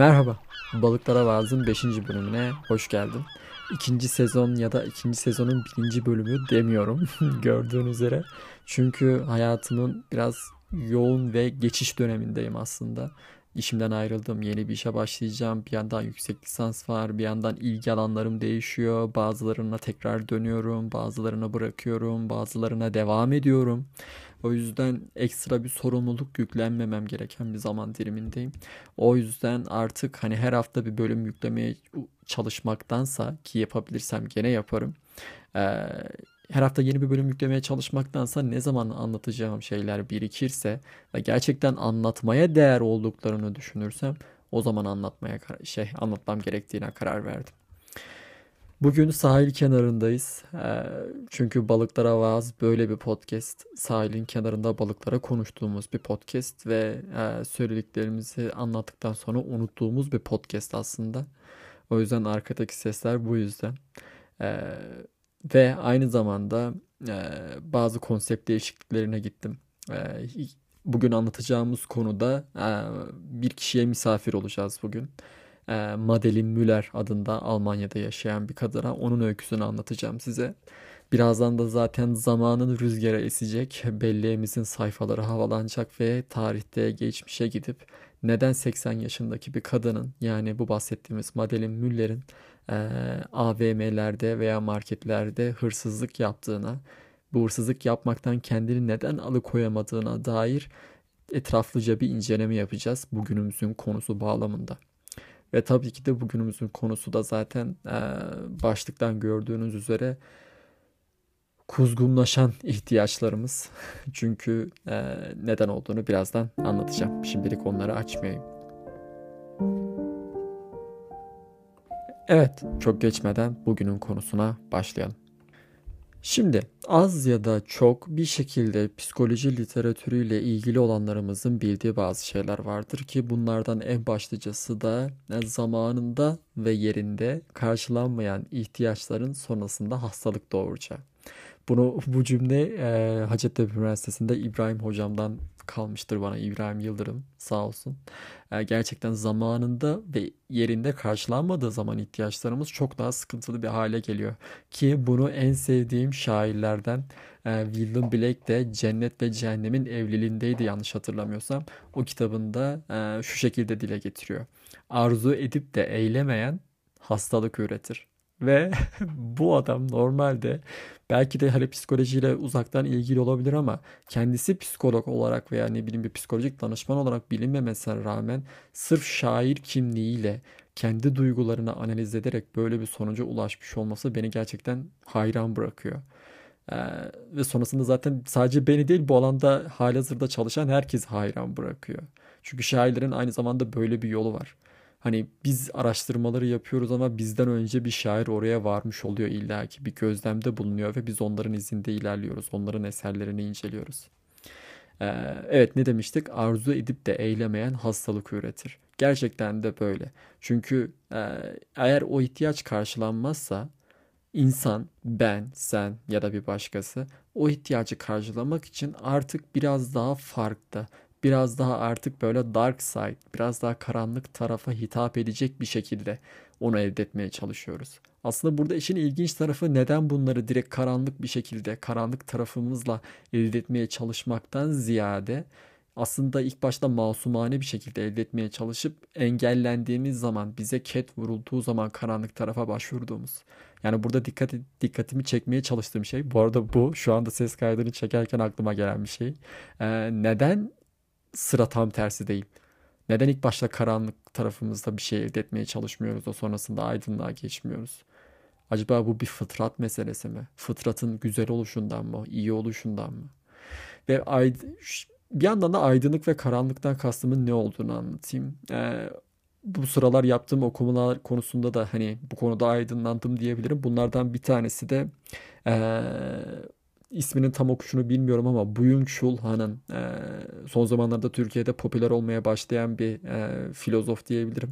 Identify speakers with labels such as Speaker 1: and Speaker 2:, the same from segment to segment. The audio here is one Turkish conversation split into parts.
Speaker 1: Merhaba, Balıklara Vaaz'ın 5. bölümüne hoş geldin. İkinci sezon ya da ikinci sezonun birinci bölümü demiyorum gördüğün üzere. Çünkü hayatımın biraz yoğun ve geçiş dönemindeyim aslında. İşimden ayrıldım, yeni bir işe başlayacağım. Bir yandan yüksek lisans var, bir yandan ilgi alanlarım değişiyor. Bazılarına tekrar dönüyorum, bazılarına bırakıyorum, bazılarına devam ediyorum. O yüzden ekstra bir sorumluluk yüklenmemem gereken bir zaman dilimindeyim. O yüzden artık hani her hafta bir bölüm yüklemeye çalışmaktansa ki yapabilirsem gene yaparım. Ee, her hafta yeni bir bölüm yüklemeye çalışmaktansa ne zaman anlatacağım şeyler birikirse ve gerçekten anlatmaya değer olduklarını düşünürsem o zaman anlatmaya şey anlatmam gerektiğine karar verdim. Bugün sahil kenarındayız. Ee, çünkü Balıklara Vaaz böyle bir podcast. Sahilin kenarında balıklara konuştuğumuz bir podcast ve e, söylediklerimizi anlattıktan sonra unuttuğumuz bir podcast aslında. O yüzden arkadaki sesler bu yüzden. Ee, ve aynı zamanda e, bazı konsept değişikliklerine gittim. Ee, bugün anlatacağımız konuda e, bir kişiye misafir olacağız bugün e, Madeline Müller adında Almanya'da yaşayan bir kadına onun öyküsünü anlatacağım size. Birazdan da zaten zamanın rüzgara esecek, belleğimizin sayfaları havalanacak ve tarihte geçmişe gidip neden 80 yaşındaki bir kadının yani bu bahsettiğimiz Madeline Müller'in e, AVM'lerde veya marketlerde hırsızlık yaptığına, bu hırsızlık yapmaktan kendini neden alıkoyamadığına dair etraflıca bir inceleme yapacağız bugünümüzün konusu bağlamında. Ve tabii ki de bugünümüzün konusu da zaten başlıktan gördüğünüz üzere kuzgunlaşan ihtiyaçlarımız. Çünkü neden olduğunu birazdan anlatacağım. Şimdilik onları açmayayım. Evet, çok geçmeden bugünün konusuna başlayalım. Şimdi az ya da çok bir şekilde psikoloji literatürüyle ilgili olanlarımızın bildiği bazı şeyler vardır ki bunlardan en başlıcası da zamanında ve yerinde karşılanmayan ihtiyaçların sonrasında hastalık doğuracağı. Bunu bu cümle e, Hacettepe Üniversitesi'nde İbrahim hocamdan kalmıştır bana İbrahim Yıldırım sağ olsun. E, gerçekten zamanında ve yerinde karşılanmadığı zaman ihtiyaçlarımız çok daha sıkıntılı bir hale geliyor. Ki bunu en sevdiğim şairlerden e, William Blake de Cennet ve Cehennemin Evliliğindeydi yanlış hatırlamıyorsam. O kitabında e, şu şekilde dile getiriyor. Arzu edip de eylemeyen hastalık üretir. Ve bu adam normalde belki de hani psikolojiyle uzaktan ilgili olabilir ama kendisi psikolog olarak veya ne bileyim bir psikolojik danışman olarak bilinmemesine rağmen sırf şair kimliğiyle kendi duygularını analiz ederek böyle bir sonuca ulaşmış olması beni gerçekten hayran bırakıyor. Ee, ve sonrasında zaten sadece beni değil bu alanda halihazırda çalışan herkes hayran bırakıyor. Çünkü şairlerin aynı zamanda böyle bir yolu var. Hani biz araştırmaları yapıyoruz ama bizden önce bir şair oraya varmış oluyor illaki bir gözlemde bulunuyor ve biz onların izinde ilerliyoruz. Onların eserlerini inceliyoruz. Ee, evet ne demiştik? Arzu edip de eylemeyen hastalık üretir. Gerçekten de böyle. Çünkü e, eğer o ihtiyaç karşılanmazsa insan, ben, sen ya da bir başkası o ihtiyacı karşılamak için artık biraz daha farklı, biraz daha artık böyle dark side, biraz daha karanlık tarafa hitap edecek bir şekilde onu elde etmeye çalışıyoruz. Aslında burada işin ilginç tarafı neden bunları direkt karanlık bir şekilde, karanlık tarafımızla elde etmeye çalışmaktan ziyade aslında ilk başta masumane bir şekilde elde etmeye çalışıp engellendiğimiz zaman, bize ket vurulduğu zaman karanlık tarafa başvurduğumuz. Yani burada dikkat dikkatimi çekmeye çalıştığım şey, bu arada bu şu anda ses kaydını çekerken aklıma gelen bir şey. Ee, neden sıra tam tersi değil. Neden ilk başta karanlık tarafımızda bir şey elde etmeye çalışmıyoruz da sonrasında aydınlığa geçmiyoruz? Acaba bu bir fıtrat meselesi mi? Fıtratın güzel oluşundan mı? iyi oluşundan mı? Ve bir yandan da aydınlık ve karanlıktan kastımın ne olduğunu anlatayım. Ee, bu sıralar yaptığım okumalar konusunda da hani bu konuda aydınlandım diyebilirim. Bunlardan bir tanesi de ee, isminin tam okuşunu bilmiyorum ama Byung Chul e, son zamanlarda Türkiye'de popüler olmaya başlayan bir e, filozof diyebilirim.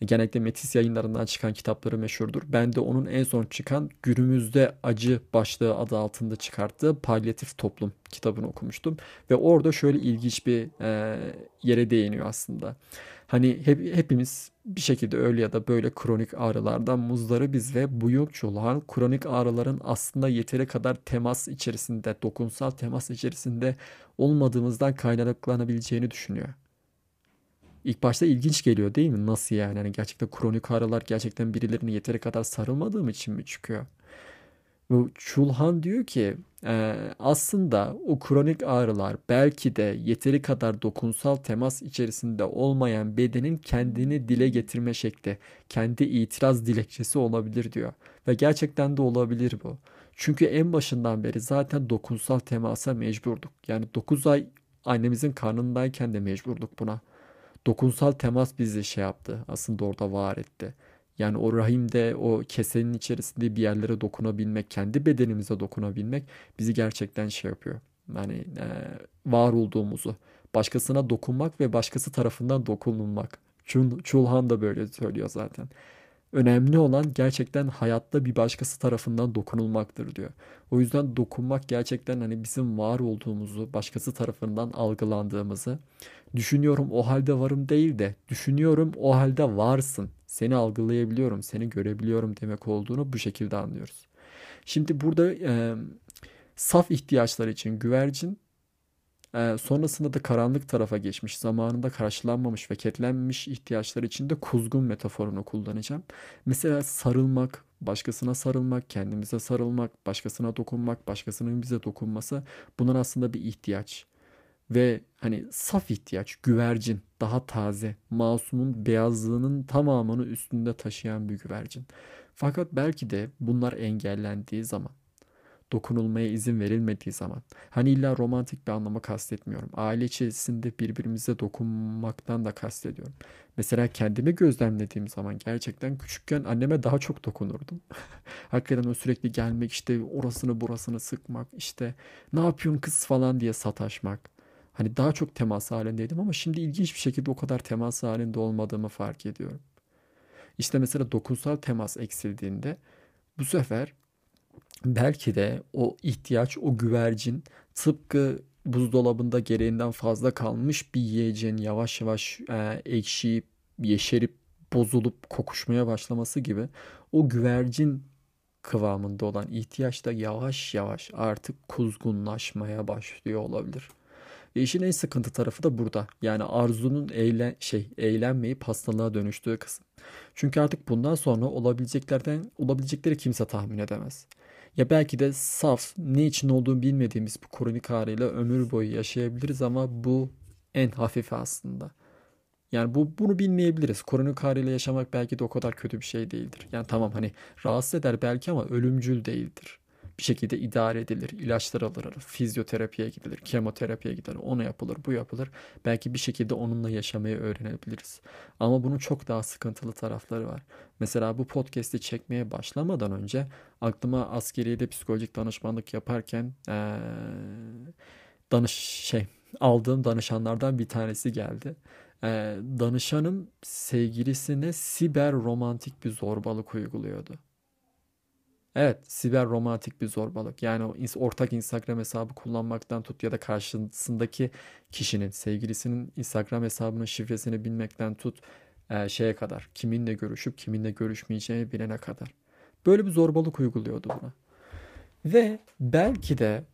Speaker 1: Genellikle Metis yayınlarından çıkan kitapları meşhurdur. Ben de onun en son çıkan Günümüzde Acı başlığı adı altında çıkarttığı Palyatif Toplum kitabını okumuştum. Ve orada şöyle ilginç bir e, yere değiniyor aslında. Hani hep, hepimiz bir şekilde öyle ya da böyle kronik ağrılardan muzdaribız ve bu yok çolağın kronik ağrıların aslında yeteri kadar temas içerisinde, dokunsal temas içerisinde olmadığımızdan kaynaklanabileceğini düşünüyor. İlk başta ilginç geliyor değil mi? Nasıl yani? yani gerçekten kronik ağrılar gerçekten birilerine yeteri kadar sarılmadığım için mi çıkıyor? Bu Çulhan diyor ki e, aslında o kronik ağrılar belki de yeteri kadar dokunsal temas içerisinde olmayan bedenin kendini dile getirme şekli, kendi itiraz dilekçesi olabilir diyor. Ve gerçekten de olabilir bu. Çünkü en başından beri zaten dokunsal temasa mecburduk. Yani 9 ay annemizin karnındayken de mecburduk buna. Dokunsal temas bizi şey yaptı. Aslında orada var etti. Yani o rahimde o kesenin içerisinde bir yerlere dokunabilmek, kendi bedenimize dokunabilmek bizi gerçekten şey yapıyor. Yani e, var olduğumuzu, başkasına dokunmak ve başkası tarafından dokunulmak. Çul, Çulhan da böyle söylüyor zaten. Önemli olan gerçekten hayatta bir başkası tarafından dokunulmaktır diyor. O yüzden dokunmak gerçekten hani bizim var olduğumuzu, başkası tarafından algılandığımızı, düşünüyorum o halde varım değil de düşünüyorum o halde varsın. Seni algılayabiliyorum, seni görebiliyorum demek olduğunu bu şekilde anlıyoruz. Şimdi burada e, saf ihtiyaçlar için güvercin ee, sonrasında da karanlık tarafa geçmiş, zamanında karşılanmamış ve ketlenmemiş ihtiyaçlar için de kuzgun metaforunu kullanacağım. Mesela sarılmak, başkasına sarılmak, kendimize sarılmak, başkasına dokunmak, başkasının bize dokunması bunlar aslında bir ihtiyaç. Ve hani saf ihtiyaç, güvercin, daha taze, masumun beyazlığının tamamını üstünde taşıyan bir güvercin. Fakat belki de bunlar engellendiği zaman dokunulmaya izin verilmediği zaman. Hani illa romantik bir anlamı kastetmiyorum. Aile içerisinde birbirimize dokunmaktan da kastediyorum. Mesela kendimi gözlemlediğim zaman gerçekten küçükken anneme daha çok dokunurdum. Hakikaten o sürekli gelmek işte orasını burasını sıkmak işte ne yapıyorsun kız falan diye sataşmak. Hani daha çok temas halindeydim ama şimdi ilginç bir şekilde o kadar temas halinde olmadığımı fark ediyorum. İşte mesela dokunsal temas eksildiğinde bu sefer belki de o ihtiyaç, o güvercin tıpkı buzdolabında gereğinden fazla kalmış bir yiyeceğin yavaş yavaş e, ekşiyip, yeşerip, bozulup kokuşmaya başlaması gibi o güvercin kıvamında olan ihtiyaç da yavaş yavaş artık kuzgunlaşmaya başlıyor olabilir. Ve işin en sıkıntı tarafı da burada. Yani arzunun eğlen, şey, eğlenmeyip hastalığa dönüştüğü kısım. Çünkü artık bundan sonra olabileceklerden olabilecekleri kimse tahmin edemez. Ya belki de saf, ne için olduğunu bilmediğimiz bu kronik ağrıyla ömür boyu yaşayabiliriz ama bu en hafifi aslında. Yani bu bunu bilmeyebiliriz. Kronik ağrıyla yaşamak belki de o kadar kötü bir şey değildir. Yani tamam hani rahatsız eder belki ama ölümcül değildir bir şekilde idare edilir. İlaçlar alınır, fizyoterapiye gidilir, kemoterapiye gidilir, onu yapılır, bu yapılır. Belki bir şekilde onunla yaşamayı öğrenebiliriz. Ama bunun çok daha sıkıntılı tarafları var. Mesela bu podcast'i çekmeye başlamadan önce aklıma askeriyede psikolojik danışmanlık yaparken ee, danış şey aldığım danışanlardan bir tanesi geldi. Ee, danışanım sevgilisine siber romantik bir zorbalık uyguluyordu. Evet, siber romantik bir zorbalık. Yani o ortak Instagram hesabı kullanmaktan tut ya da karşısındaki kişinin, sevgilisinin Instagram hesabının şifresini bilmekten tut e, şeye kadar. Kiminle görüşüp kiminle görüşmeyeceğini bilene kadar. Böyle bir zorbalık uyguluyordu buna. Ve belki de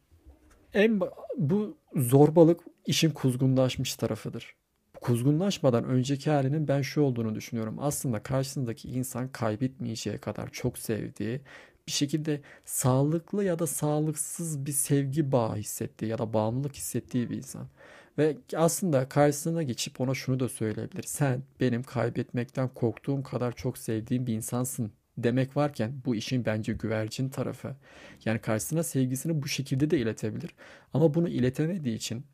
Speaker 1: en bu zorbalık işin kuzgunlaşmış tarafıdır. Kuzgunlaşmadan önceki halinin ben şu olduğunu düşünüyorum. Aslında karşısındaki insan kaybetmeyeceği kadar çok sevdiği bir şekilde sağlıklı ya da sağlıksız bir sevgi bağı hissettiği ya da bağımlılık hissettiği bir insan. Ve aslında karşısına geçip ona şunu da söyleyebilir. Sen benim kaybetmekten korktuğum kadar çok sevdiğim bir insansın demek varken bu işin bence güvercin tarafı. Yani karşısına sevgisini bu şekilde de iletebilir. Ama bunu iletemediği için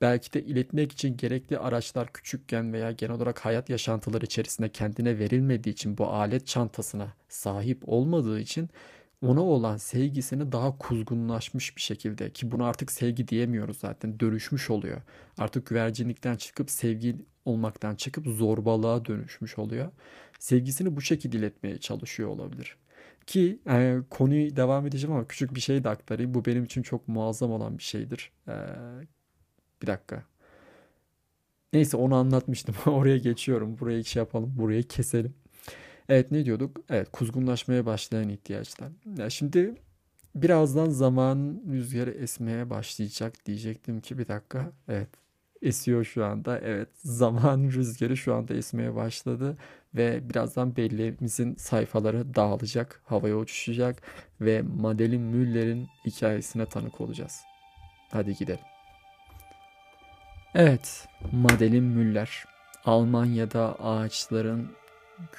Speaker 1: belki de iletmek için gerekli araçlar küçükken veya genel olarak hayat yaşantıları içerisinde kendine verilmediği için bu alet çantasına sahip olmadığı için ona olan sevgisini daha kuzgunlaşmış bir şekilde ki bunu artık sevgi diyemiyoruz zaten dönüşmüş oluyor. Artık güvercinlikten çıkıp sevgi olmaktan çıkıp zorbalığa dönüşmüş oluyor. Sevgisini bu şekilde iletmeye çalışıyor olabilir. Ki e, konuyu devam edeceğim ama küçük bir şey de aktarayım. Bu benim için çok muazzam olan bir şeydir. E, bir dakika. Neyse onu anlatmıştım. Oraya geçiyorum. Buraya hiç şey yapalım. Burayı keselim. Evet ne diyorduk? Evet kuzgunlaşmaya başlayan ihtiyaçlar. Ya şimdi birazdan zaman rüzgarı esmeye başlayacak diyecektim ki bir dakika. Evet esiyor şu anda. Evet zaman rüzgarı şu anda esmeye başladı ve birazdan belleğimizin sayfaları dağılacak, havaya uçuşacak ve Madeline Müller'in hikayesine tanık olacağız. Hadi gidelim. Evet, Madeline Müller. Almanya'da ağaçların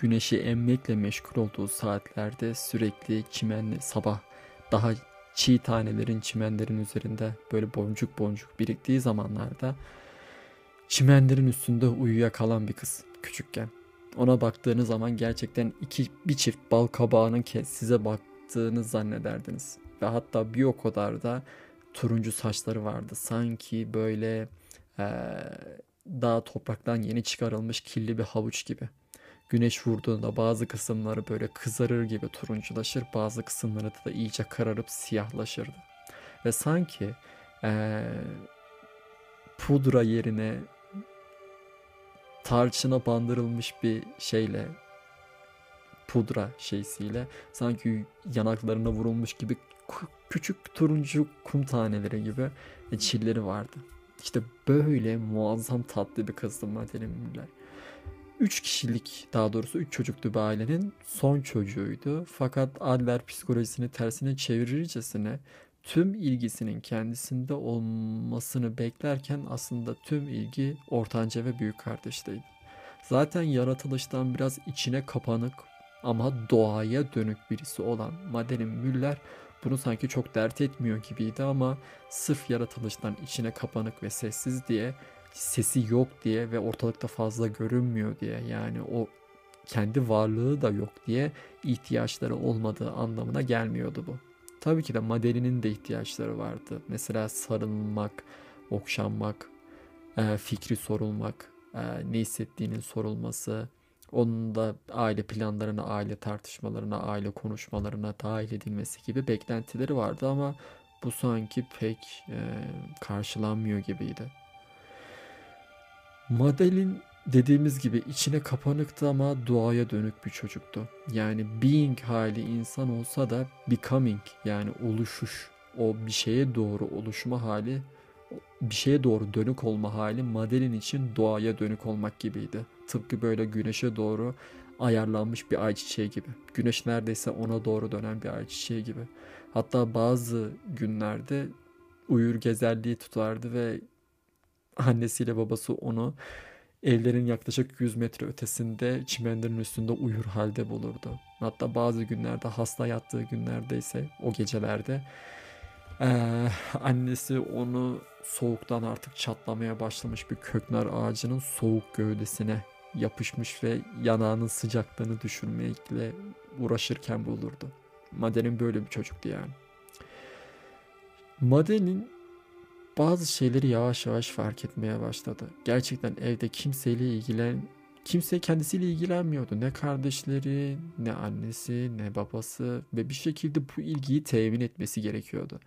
Speaker 1: güneşi emmekle meşgul olduğu saatlerde sürekli çimenli sabah daha çiğ tanelerin çimenlerin üzerinde böyle boncuk boncuk biriktiği zamanlarda çimenlerin üstünde uyuyakalan bir kız küçükken. Ona baktığınız zaman gerçekten iki bir çift bal kabağının size baktığını zannederdiniz. Ve hatta bir o kadar da turuncu saçları vardı. Sanki böyle ee, daha topraktan yeni çıkarılmış kirli bir havuç gibi. Güneş vurduğunda bazı kısımları böyle kızarır gibi turunculaşır, bazı kısımları da iyice kararıp siyahlaşırdı. Ve sanki ee, pudra yerine tarçına bandırılmış bir şeyle pudra şeysiyle sanki yanaklarına vurulmuş gibi küçük turuncu kum taneleri gibi çilleri vardı. İşte böyle muazzam tatlı bir kızdı Madeleine Müller. Üç kişilik daha doğrusu üç çocuklu bir ailenin son çocuğuydu. Fakat Adler psikolojisini tersine çevirircesine tüm ilgisinin kendisinde olmasını beklerken aslında tüm ilgi ortanca ve büyük kardeşteydi. Zaten yaratılıştan biraz içine kapanık ama doğaya dönük birisi olan Madeleine Müller bunu sanki çok dert etmiyor gibiydi ama sırf yaratılıştan içine kapanık ve sessiz diye sesi yok diye ve ortalıkta fazla görünmüyor diye yani o kendi varlığı da yok diye ihtiyaçları olmadığı anlamına gelmiyordu bu. Tabii ki de Madeli'nin de ihtiyaçları vardı. Mesela sarılmak, okşanmak, e, fikri sorulmak, e, ne hissettiğinin sorulması, onun da aile planlarına, aile tartışmalarına, aile konuşmalarına dahil edilmesi gibi beklentileri vardı ama bu sanki pek e, karşılanmıyor gibiydi. Madeline dediğimiz gibi içine kapanıktı ama doğaya dönük bir çocuktu. Yani being hali insan olsa da becoming yani oluşuş, o bir şeye doğru oluşma hali, bir şeye doğru dönük olma hali Madeline için doğaya dönük olmak gibiydi. Tıpkı böyle güneşe doğru ayarlanmış bir ayçiçeği gibi. Güneş neredeyse ona doğru dönen bir ayçiçeği gibi. Hatta bazı günlerde uyur gezerliği tutardı ve annesiyle babası onu evlerin yaklaşık 100 metre ötesinde çimenlerin üstünde uyur halde bulurdu. Hatta bazı günlerde hasta yattığı günlerde ise o gecelerde ee, annesi onu soğuktan artık çatlamaya başlamış bir köknar ağacının soğuk gövdesine yapışmış ve yanağının sıcaklığını düşürmekle uğraşırken bulurdu. Madenin böyle bir çocuktu yani. Madenin bazı şeyleri yavaş yavaş fark etmeye başladı. Gerçekten evde kimseyle ilgilen kimse kendisiyle ilgilenmiyordu. Ne kardeşleri, ne annesi, ne babası ve bir şekilde bu ilgiyi temin etmesi gerekiyordu.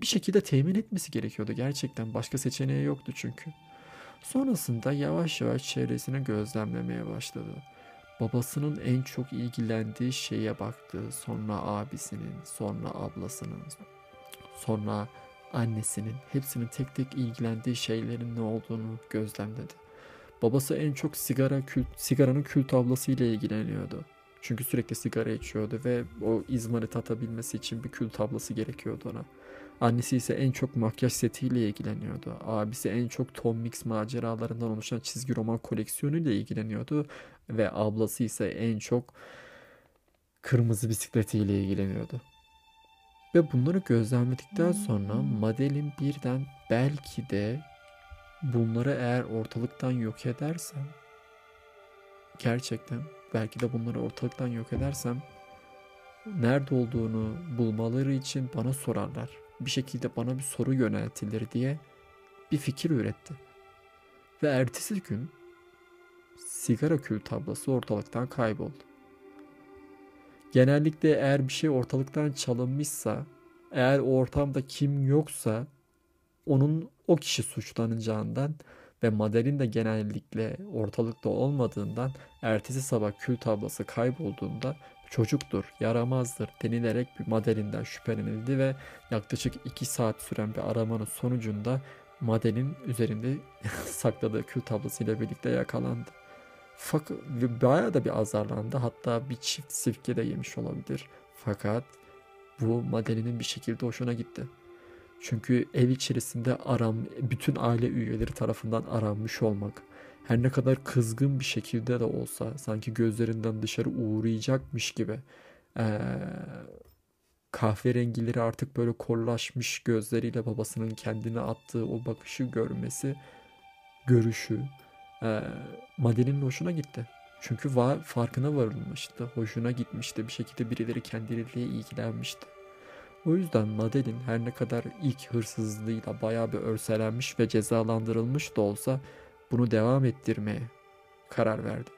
Speaker 1: Bir şekilde temin etmesi gerekiyordu gerçekten. Başka seçeneği yoktu çünkü. Sonrasında yavaş yavaş çevresini gözlemlemeye başladı. Babasının en çok ilgilendiği şeye baktı. Sonra abisinin, sonra ablasının, sonra annesinin, hepsinin tek tek ilgilendiği şeylerin ne olduğunu gözlemledi. Babası en çok sigara kült, sigaranın kült tablasıyla ilgileniyordu. Çünkü sürekli sigara içiyordu ve o izmarit atabilmesi için bir kül tablası gerekiyordu ona. Annesi ise en çok makyaj setiyle ilgileniyordu. Abisi en çok Tom Mix maceralarından oluşan çizgi roman koleksiyonuyla ilgileniyordu. Ve ablası ise en çok kırmızı bisikletiyle ilgileniyordu. Ve bunları gözlemledikten sonra Madeline birden belki de bunları eğer ortalıktan yok edersem gerçekten belki de bunları ortalıktan yok edersem nerede olduğunu bulmaları için bana sorarlar bir şekilde bana bir soru yöneltilir diye bir fikir üretti. Ve ertesi gün sigara kül tablası ortalıktan kayboldu. Genellikle eğer bir şey ortalıktan çalınmışsa, eğer o ortamda kim yoksa onun o kişi suçlanacağından Ve Madel'in de genellikle ortalıkta olmadığından ertesi sabah kül tablası kaybolduğunda çocuktur, yaramazdır denilerek bir Madel'inden şüphelenildi ve yaklaşık 2 saat süren bir aramanın sonucunda Madel'in üzerinde sakladığı kül tablasıyla birlikte yakalandı. Fakat bayağı da bir azarlandı. Hatta bir çift sirke de yemiş olabilir. Fakat bu Madeline'in bir şekilde hoşuna gitti. Çünkü ev içerisinde aram, bütün aile üyeleri tarafından aranmış olmak, her ne kadar kızgın bir şekilde de olsa sanki gözlerinden dışarı uğrayacakmış gibi ee, kahverengileri artık böyle korlaşmış gözleriyle babasının kendine attığı o bakışı görmesi, görüşü e, Madeline'in hoşuna gitti. Çünkü var, farkına varılmıştı, hoşuna gitmişti, bir şekilde birileri kendileriyle ilgilenmişti. O yüzden Madeline her ne kadar ilk hırsızlığıyla bayağı bir örselenmiş ve cezalandırılmış da olsa bunu devam ettirmeye karar verdi.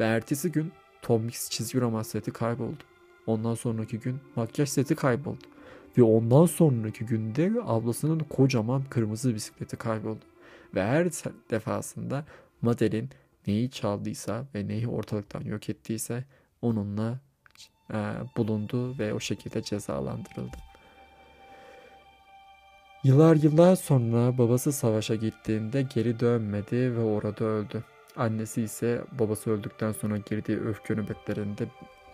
Speaker 1: Ve ertesi gün Tom Mix çizgi roman seti kayboldu. Ondan sonraki gün makyaj seti kayboldu. Ve ondan sonraki günde ablasının kocaman kırmızı bisikleti kayboldu. Ve her defasında Madeline neyi çaldıysa ve neyi ortalıktan yok ettiyse onunla e, bulundu ve o şekilde cezalandırıldı. Yıllar yıllar sonra babası savaşa gittiğinde geri dönmedi ve orada öldü. Annesi ise babası öldükten sonra girdiği öfke nöbetlerinde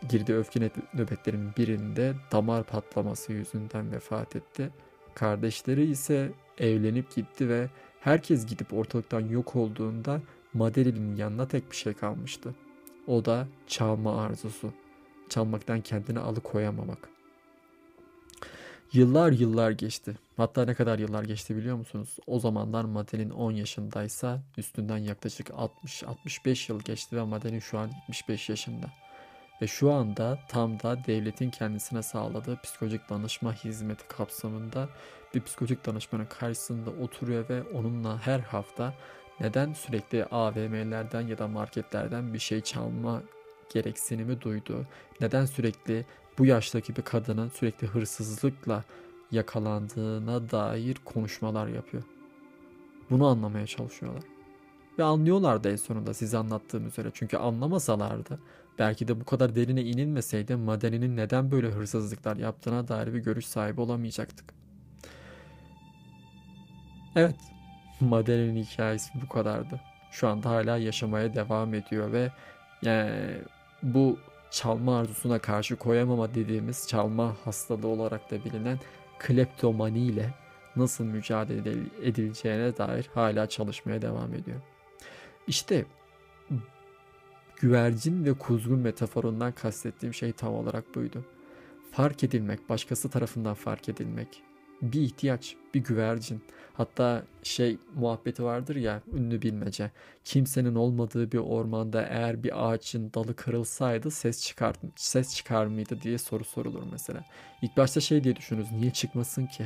Speaker 1: girdiği öfke nöbetlerinin birinde damar patlaması yüzünden vefat etti. Kardeşleri ise evlenip gitti ve herkes gidip ortalıktan yok olduğunda Madeline'in yanına tek bir şey kalmıştı. O da çalma arzusu. Çalmaktan kendini alıkoyamamak. Yıllar yıllar geçti. Hatta ne kadar yıllar geçti biliyor musunuz? O zamanlar Madeline 10 yaşındaysa üstünden yaklaşık 60-65 yıl geçti ve Madeline şu an 75 yaşında. Ve şu anda tam da devletin kendisine sağladığı psikolojik danışma hizmeti kapsamında bir psikolojik danışmanın karşısında oturuyor ve onunla her hafta neden sürekli AVM'lerden ya da marketlerden bir şey çalma gereksinimi duyduğu, neden sürekli bu yaştaki bir kadının sürekli hırsızlıkla yakalandığına dair konuşmalar yapıyor. Bunu anlamaya çalışıyorlar. Ve anlıyorlar da en sonunda size anlattığım üzere. Çünkü anlamasalardı belki de bu kadar derine inilmeseydi Madeni'nin neden böyle hırsızlıklar yaptığına dair bir görüş sahibi olamayacaktık. Evet, Madeni'nin hikayesi bu kadardı. Şu anda hala yaşamaya devam ediyor ve yani bu çalma arzusuna karşı koyamama dediğimiz çalma hastalığı olarak da bilinen kleptomani ile nasıl mücadele edileceğine dair hala çalışmaya devam ediyor. İşte güvercin ve kuzgun metaforundan kastettiğim şey tam olarak buydu. Fark edilmek, başkası tarafından fark edilmek. Bir ihtiyaç, bir güvercin. Hatta şey muhabbeti vardır ya ünlü bilmece. Kimsenin olmadığı bir ormanda eğer bir ağacın dalı kırılsaydı ses çıkar ses çıkar mıydı diye soru sorulur mesela. İlk başta şey diye düşünürüz. Niye çıkmasın ki?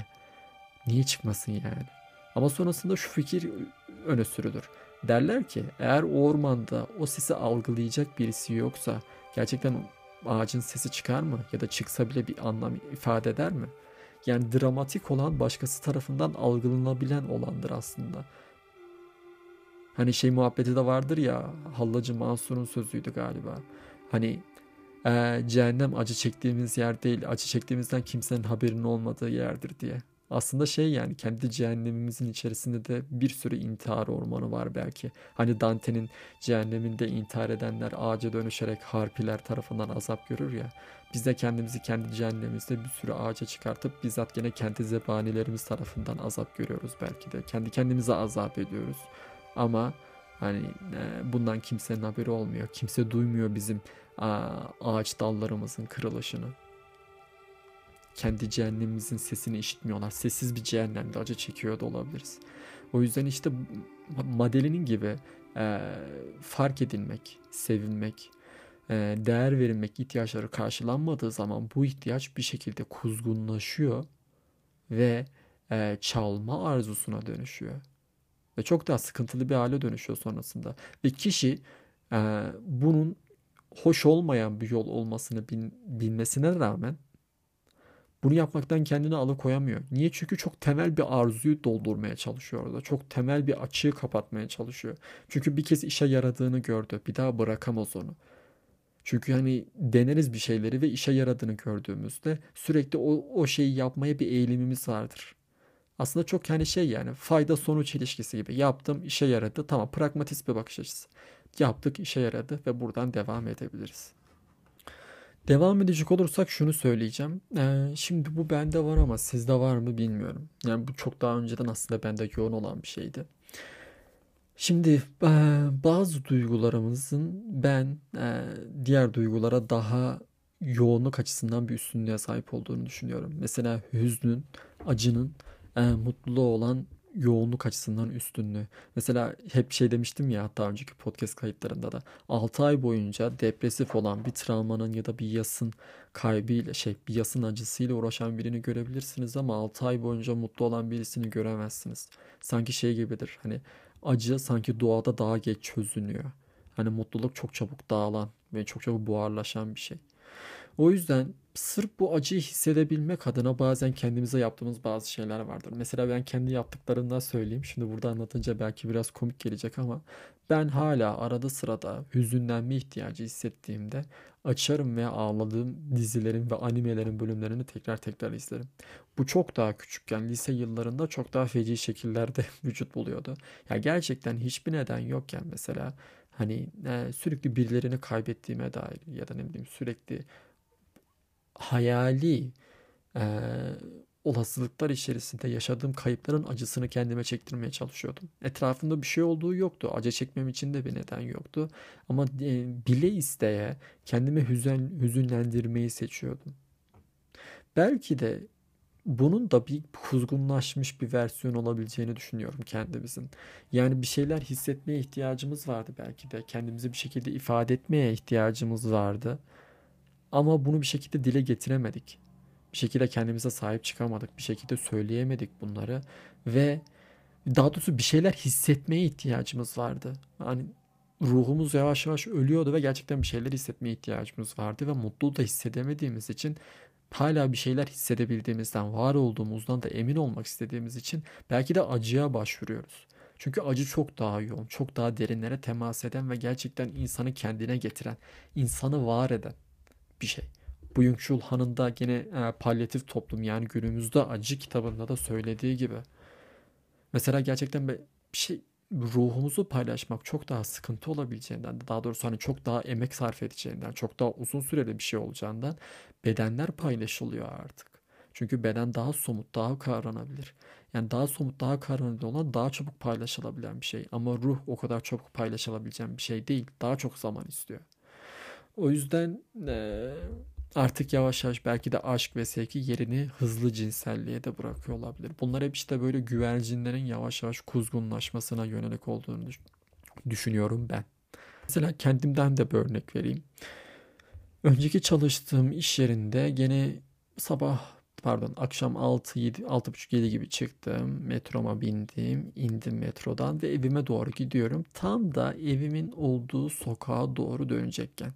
Speaker 1: Niye çıkmasın yani? Ama sonrasında şu fikir öne sürülür. Derler ki eğer o ormanda o sesi algılayacak birisi yoksa gerçekten ağacın sesi çıkar mı? Ya da çıksa bile bir anlam ifade eder mi? Yani dramatik olan başkası tarafından algılanabilen olandır aslında. Hani şey muhabbeti de vardır ya Hallacı Mansur'un sözüydü galiba. Hani e, cehennem acı çektiğimiz yer değil acı çektiğimizden kimsenin haberinin olmadığı yerdir diye. Aslında şey yani kendi cehennemimizin içerisinde de bir sürü intihar ormanı var belki. Hani Dante'nin cehenneminde intihar edenler ağaca dönüşerek harpiler tarafından azap görür ya. Biz de kendimizi kendi cehennemimizde bir sürü ağaca çıkartıp bizzat gene kendi zebanilerimiz tarafından azap görüyoruz belki de. Kendi kendimize azap ediyoruz. Ama hani e, bundan kimsenin haberi olmuyor. Kimse duymuyor bizim ağaç dallarımızın kırılışını kendi cehennemimizin sesini işitmiyorlar. Sessiz bir cehennemde acı çekiyor da olabiliriz. O yüzden işte Madeline'in gibi e, fark edilmek, sevilmek, e, değer verilmek ihtiyaçları karşılanmadığı zaman bu ihtiyaç bir şekilde kuzgunlaşıyor ve e, çalma arzusuna dönüşüyor. Ve çok daha sıkıntılı bir hale dönüşüyor sonrasında. Ve kişi e, bunun hoş olmayan bir yol olmasını bil, bilmesine rağmen Bunu yapmaktan kendini alıkoyamıyor. Niye? Çünkü çok temel bir arzuyu doldurmaya çalışıyor orada. Çok temel bir açığı kapatmaya çalışıyor. Çünkü bir kez işe yaradığını gördü. Bir daha bırakamaz onu. Çünkü hani deneriz bir şeyleri ve işe yaradığını gördüğümüzde sürekli o, o şeyi yapmaya bir eğilimimiz vardır. Aslında çok hani şey yani fayda sonuç ilişkisi gibi yaptım işe yaradı tamam pragmatist bir bakış açısı. Yaptık işe yaradı ve buradan devam edebiliriz. Devam edecek olursak şunu söyleyeceğim. Ee, şimdi bu bende var ama sizde var mı bilmiyorum. Yani bu çok daha önceden aslında bende yoğun olan bir şeydi. Şimdi e, bazı duygularımızın ben e, diğer duygulara daha yoğunluk açısından bir üstünlüğe sahip olduğunu düşünüyorum. Mesela hüznün, acının e, mutluluğa olan yoğunluk açısından üstünlüğü. Mesela hep şey demiştim ya hatta önceki podcast kayıtlarında da 6 ay boyunca depresif olan bir travmanın ya da bir yasın kaybıyla şey bir yasın acısıyla uğraşan birini görebilirsiniz ama 6 ay boyunca mutlu olan birisini göremezsiniz. Sanki şey gibidir hani acı sanki doğada daha geç çözünüyor. Hani mutluluk çok çabuk dağılan ve çok çabuk buharlaşan bir şey. O yüzden sırf bu acıyı hissedebilmek adına bazen kendimize yaptığımız bazı şeyler vardır. Mesela ben kendi yaptıklarımdan söyleyeyim. Şimdi burada anlatınca belki biraz komik gelecek ama ben hala arada sırada hüzünlenme ihtiyacı hissettiğimde açarım ve ağladığım dizilerin ve animelerin bölümlerini tekrar tekrar izlerim. Bu çok daha küçükken lise yıllarında çok daha feci şekillerde vücut buluyordu. Ya gerçekten hiçbir neden yokken mesela hani sürekli birilerini kaybettiğime dair ya da ne bileyim sürekli hayali e, olasılıklar içerisinde yaşadığım kayıpların acısını kendime çektirmeye çalışıyordum. Etrafımda bir şey olduğu yoktu. Acı çekmem için de bir neden yoktu. Ama e, bile isteye kendimi hüzün, hüzünlendirmeyi seçiyordum. Belki de bunun da bir kuzgunlaşmış bir versiyon olabileceğini düşünüyorum kendimizin. Yani bir şeyler hissetmeye ihtiyacımız vardı belki de. Kendimizi bir şekilde ifade etmeye ihtiyacımız vardı. Ama bunu bir şekilde dile getiremedik. Bir şekilde kendimize sahip çıkamadık. Bir şekilde söyleyemedik bunları. Ve daha doğrusu bir şeyler hissetmeye ihtiyacımız vardı. Hani ruhumuz yavaş yavaş ölüyordu ve gerçekten bir şeyler hissetmeye ihtiyacımız vardı ve mutluluğu da hissedemediğimiz için hala bir şeyler hissedebildiğimizden, var olduğumuzdan da emin olmak istediğimiz için belki de acıya başvuruyoruz. Çünkü acı çok daha yoğun, çok daha derinlere temas eden ve gerçekten insanı kendine getiren, insanı var eden bir şey. Byung-Chul Han'ın da gene e, palyatif toplum yani günümüzde acı kitabında da söylediği gibi. Mesela gerçekten bir şey ruhumuzu paylaşmak çok daha sıkıntı olabileceğinden daha doğrusu hani çok daha emek sarf edeceğinden çok daha uzun süreli bir şey olacağından bedenler paylaşılıyor artık. Çünkü beden daha somut, daha kavranabilir. Yani daha somut, daha kavranabilir olan daha çabuk paylaşılabilen bir şey. Ama ruh o kadar çabuk paylaşılabileceğin bir şey değil. Daha çok zaman istiyor. O yüzden e, artık yavaş yavaş belki de aşk ve sevgi yerini hızlı cinselliğe de bırakıyor olabilir. Bunlar hep işte böyle güvercinlerin yavaş yavaş kuzgunlaşmasına yönelik olduğunu düşünüyorum ben. Mesela kendimden de bir örnek vereyim. Önceki çalıştığım iş yerinde gene sabah pardon akşam 6 7 6.30 7 gibi çıktım. Metroma bindim, indim metrodan ve evime doğru gidiyorum. Tam da evimin olduğu sokağa doğru dönecekken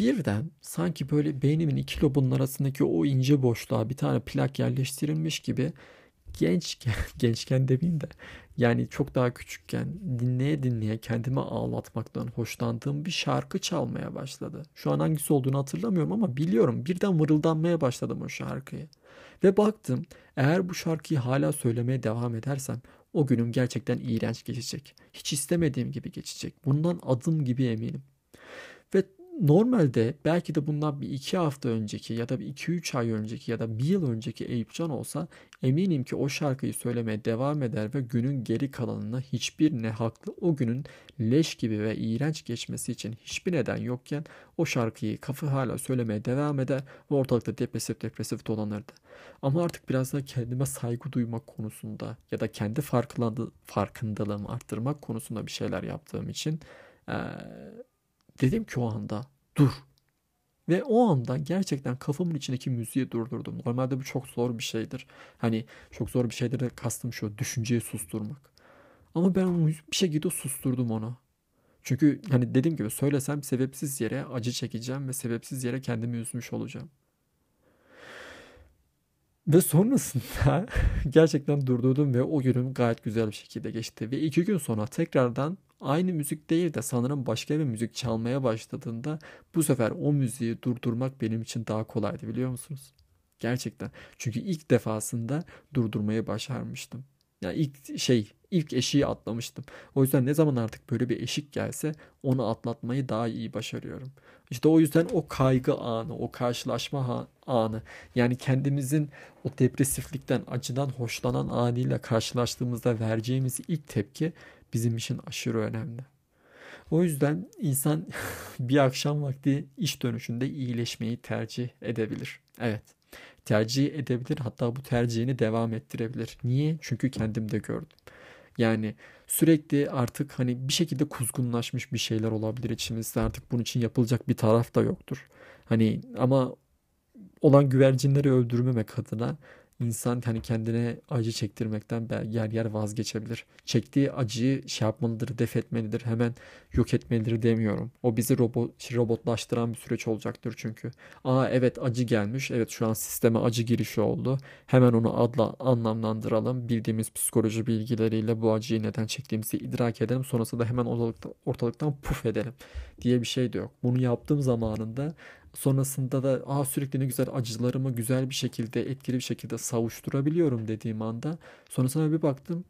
Speaker 1: birden sanki böyle beynimin iki lobunun arasındaki o ince boşluğa bir tane plak yerleştirilmiş gibi gençken, gençken demeyeyim de yani çok daha küçükken dinleye dinleye kendimi ağlatmaktan hoşlandığım bir şarkı çalmaya başladı. Şu an hangisi olduğunu hatırlamıyorum ama biliyorum birden mırıldanmaya başladım o şarkıyı. Ve baktım eğer bu şarkıyı hala söylemeye devam edersem o günüm gerçekten iğrenç geçecek. Hiç istemediğim gibi geçecek. Bundan adım gibi eminim. Normalde belki de bundan bir iki hafta önceki ya da bir iki üç ay önceki ya da bir yıl önceki Eyüpcan olsa eminim ki o şarkıyı söylemeye devam eder ve günün geri kalanına hiçbir ne haklı o günün leş gibi ve iğrenç geçmesi için hiçbir neden yokken o şarkıyı kafı hala söylemeye devam eder ve ortalıkta depresif depresif dolanırdı. Ama artık biraz da kendime saygı duymak konusunda ya da kendi farkındalığımı arttırmak konusunda bir şeyler yaptığım için ee, Dedim ki o anda dur. Ve o anda gerçekten kafamın içindeki müziği durdurdum. Normalde bu çok zor bir şeydir. Hani çok zor bir şeydir de kastım şu düşünceyi susturmak. Ama ben bir şekilde susturdum onu. Çünkü hani dediğim gibi söylesem sebepsiz yere acı çekeceğim ve sebepsiz yere kendimi üzmüş olacağım. Ve sonrasında gerçekten durdurdum ve o günüm gayet güzel bir şekilde geçti. Ve iki gün sonra tekrardan aynı müzik değil de sanırım başka bir müzik çalmaya başladığında bu sefer o müziği durdurmak benim için daha kolaydı biliyor musunuz? Gerçekten. Çünkü ilk defasında durdurmayı başarmıştım. Yani ilk şey ilk eşiği atlamıştım. O yüzden ne zaman artık böyle bir eşik gelse onu atlatmayı daha iyi başarıyorum. İşte o yüzden o kaygı anı, o karşılaşma anı yani kendimizin o depresiflikten, acıdan hoşlanan anıyla karşılaştığımızda vereceğimiz ilk tepki bizim için aşırı önemli. O yüzden insan bir akşam vakti iş dönüşünde iyileşmeyi tercih edebilir. Evet tercih edebilir hatta bu tercihini devam ettirebilir. Niye? Çünkü kendimde gördüm. Yani sürekli artık hani bir şekilde kuzgunlaşmış bir şeyler olabilir içimizde artık bunun için yapılacak bir taraf da yoktur. Hani ama olan güvercinleri öldürmemek adına insan hani kendine acı çektirmekten yer yer vazgeçebilir. Çektiği acıyı şey yapmalıdır, def etmelidir, hemen yok etmelidir demiyorum. O bizi robot, robotlaştıran bir süreç olacaktır çünkü. Aa evet acı gelmiş, evet şu an sisteme acı girişi oldu. Hemen onu adla anlamlandıralım. Bildiğimiz psikoloji bilgileriyle bu acıyı neden çektiğimizi idrak edelim. Sonrasında hemen ortalıktan, ortalıktan puf edelim diye bir şey de yok. Bunu yaptığım zamanında Sonrasında da Aa, sürekli ne güzel acılarımı güzel bir şekilde etkili bir şekilde savuşturabiliyorum dediğim anda sonrasında bir baktım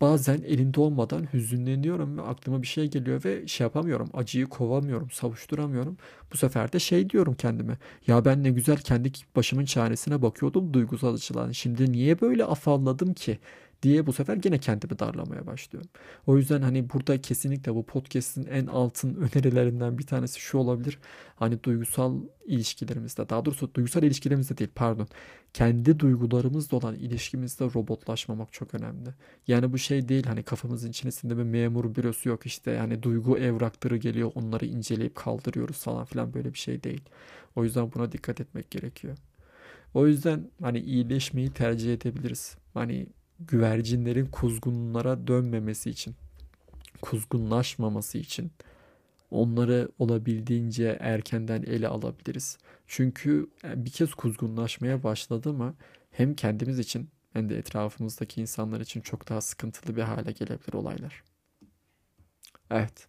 Speaker 1: bazen elinde olmadan hüzünleniyorum ve aklıma bir şey geliyor ve şey yapamıyorum acıyı kovamıyorum savuşturamıyorum. Bu sefer de şey diyorum kendime ya ben ne güzel kendi başımın çaresine bakıyordum duygusal açıdan. Şimdi niye böyle afalladım ki diye bu sefer gene kendimi darlamaya başlıyorum. O yüzden hani burada kesinlikle bu podcast'in en altın önerilerinden bir tanesi şu olabilir. Hani duygusal ilişkilerimizde daha doğrusu duygusal ilişkilerimizde değil pardon. Kendi duygularımızla olan ilişkimizde robotlaşmamak çok önemli. Yani bu şey değil hani kafamızın içerisinde bir memur bürosu yok işte yani duygu evrakları geliyor onları inceleyip kaldırıyoruz falan filan böyle bir şey değil. O yüzden buna dikkat etmek gerekiyor. O yüzden hani iyileşmeyi tercih edebiliriz. Hani güvercinlerin kuzgunlara dönmemesi için, kuzgunlaşmaması için onları olabildiğince erkenden ele alabiliriz. Çünkü bir kez kuzgunlaşmaya başladı mı hem kendimiz için hem de etrafımızdaki insanlar için çok daha sıkıntılı bir hale gelebilir olaylar. Evet.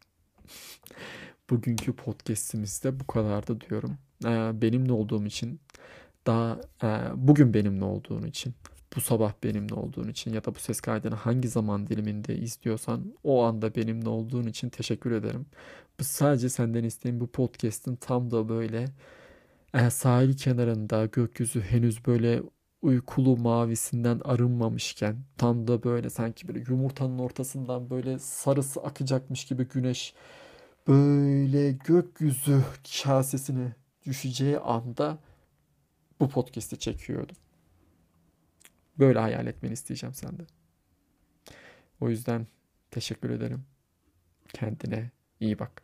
Speaker 1: Bugünkü podcast'imizde bu kadardı diyorum. Benimle olduğum için daha bugün benimle olduğun için bu sabah benimle olduğun için ya da bu ses kaydını hangi zaman diliminde izliyorsan o anda benimle olduğun için teşekkür ederim. Bu sadece senden isteğim bu podcast'in tam da böyle e, sahil kenarında gökyüzü henüz böyle uykulu mavisinden arınmamışken tam da böyle sanki böyle yumurtanın ortasından böyle sarısı akacakmış gibi güneş böyle gökyüzü kasesine düşeceği anda bu podcast'i çekiyordum. Böyle hayal etmeni isteyeceğim senden. O yüzden teşekkür ederim. Kendine iyi bak.